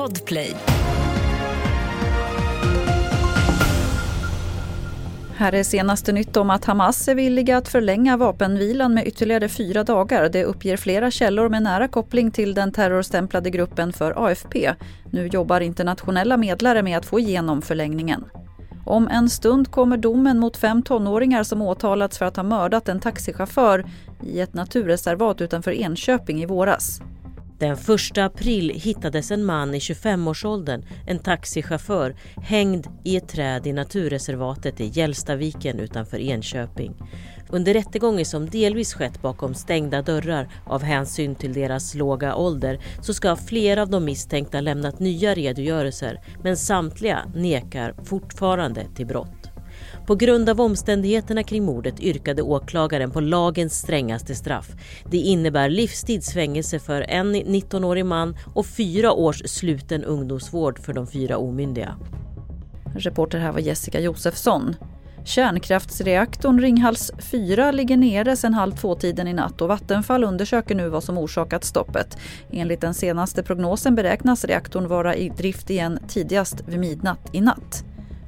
Podplay. Här är senaste nytt om att Hamas är villiga att förlänga vapenvilan med ytterligare fyra dagar. Det uppger flera källor med nära koppling till den terrorstämplade gruppen för AFP. Nu jobbar internationella medlare med att få igenom förlängningen. Om en stund kommer domen mot fem tonåringar som åtalats för att ha mördat en taxichaufför i ett naturreservat utanför Enköping i våras. Den 1 april hittades en man i 25-årsåldern, en taxichaufför, hängd i ett träd i naturreservatet i Gällstaviken utanför Enköping. Under rättegången som delvis skett bakom stängda dörrar av hänsyn till deras låga ålder så ska flera av de misstänkta lämnat nya redogörelser men samtliga nekar fortfarande till brott. På grund av omständigheterna kring mordet yrkade åklagaren på lagens strängaste straff. Det innebär livstidsfängelse för en 19-årig man och fyra års sluten ungdomsvård för de fyra omyndiga. Reporter här var Jessica Josefsson. Kärnkraftsreaktorn Ringhals 4 ligger nere sedan halv två-tiden i natt och Vattenfall undersöker nu vad som orsakat stoppet. Enligt den senaste prognosen beräknas reaktorn vara i drift igen tidigast vid midnatt i natt.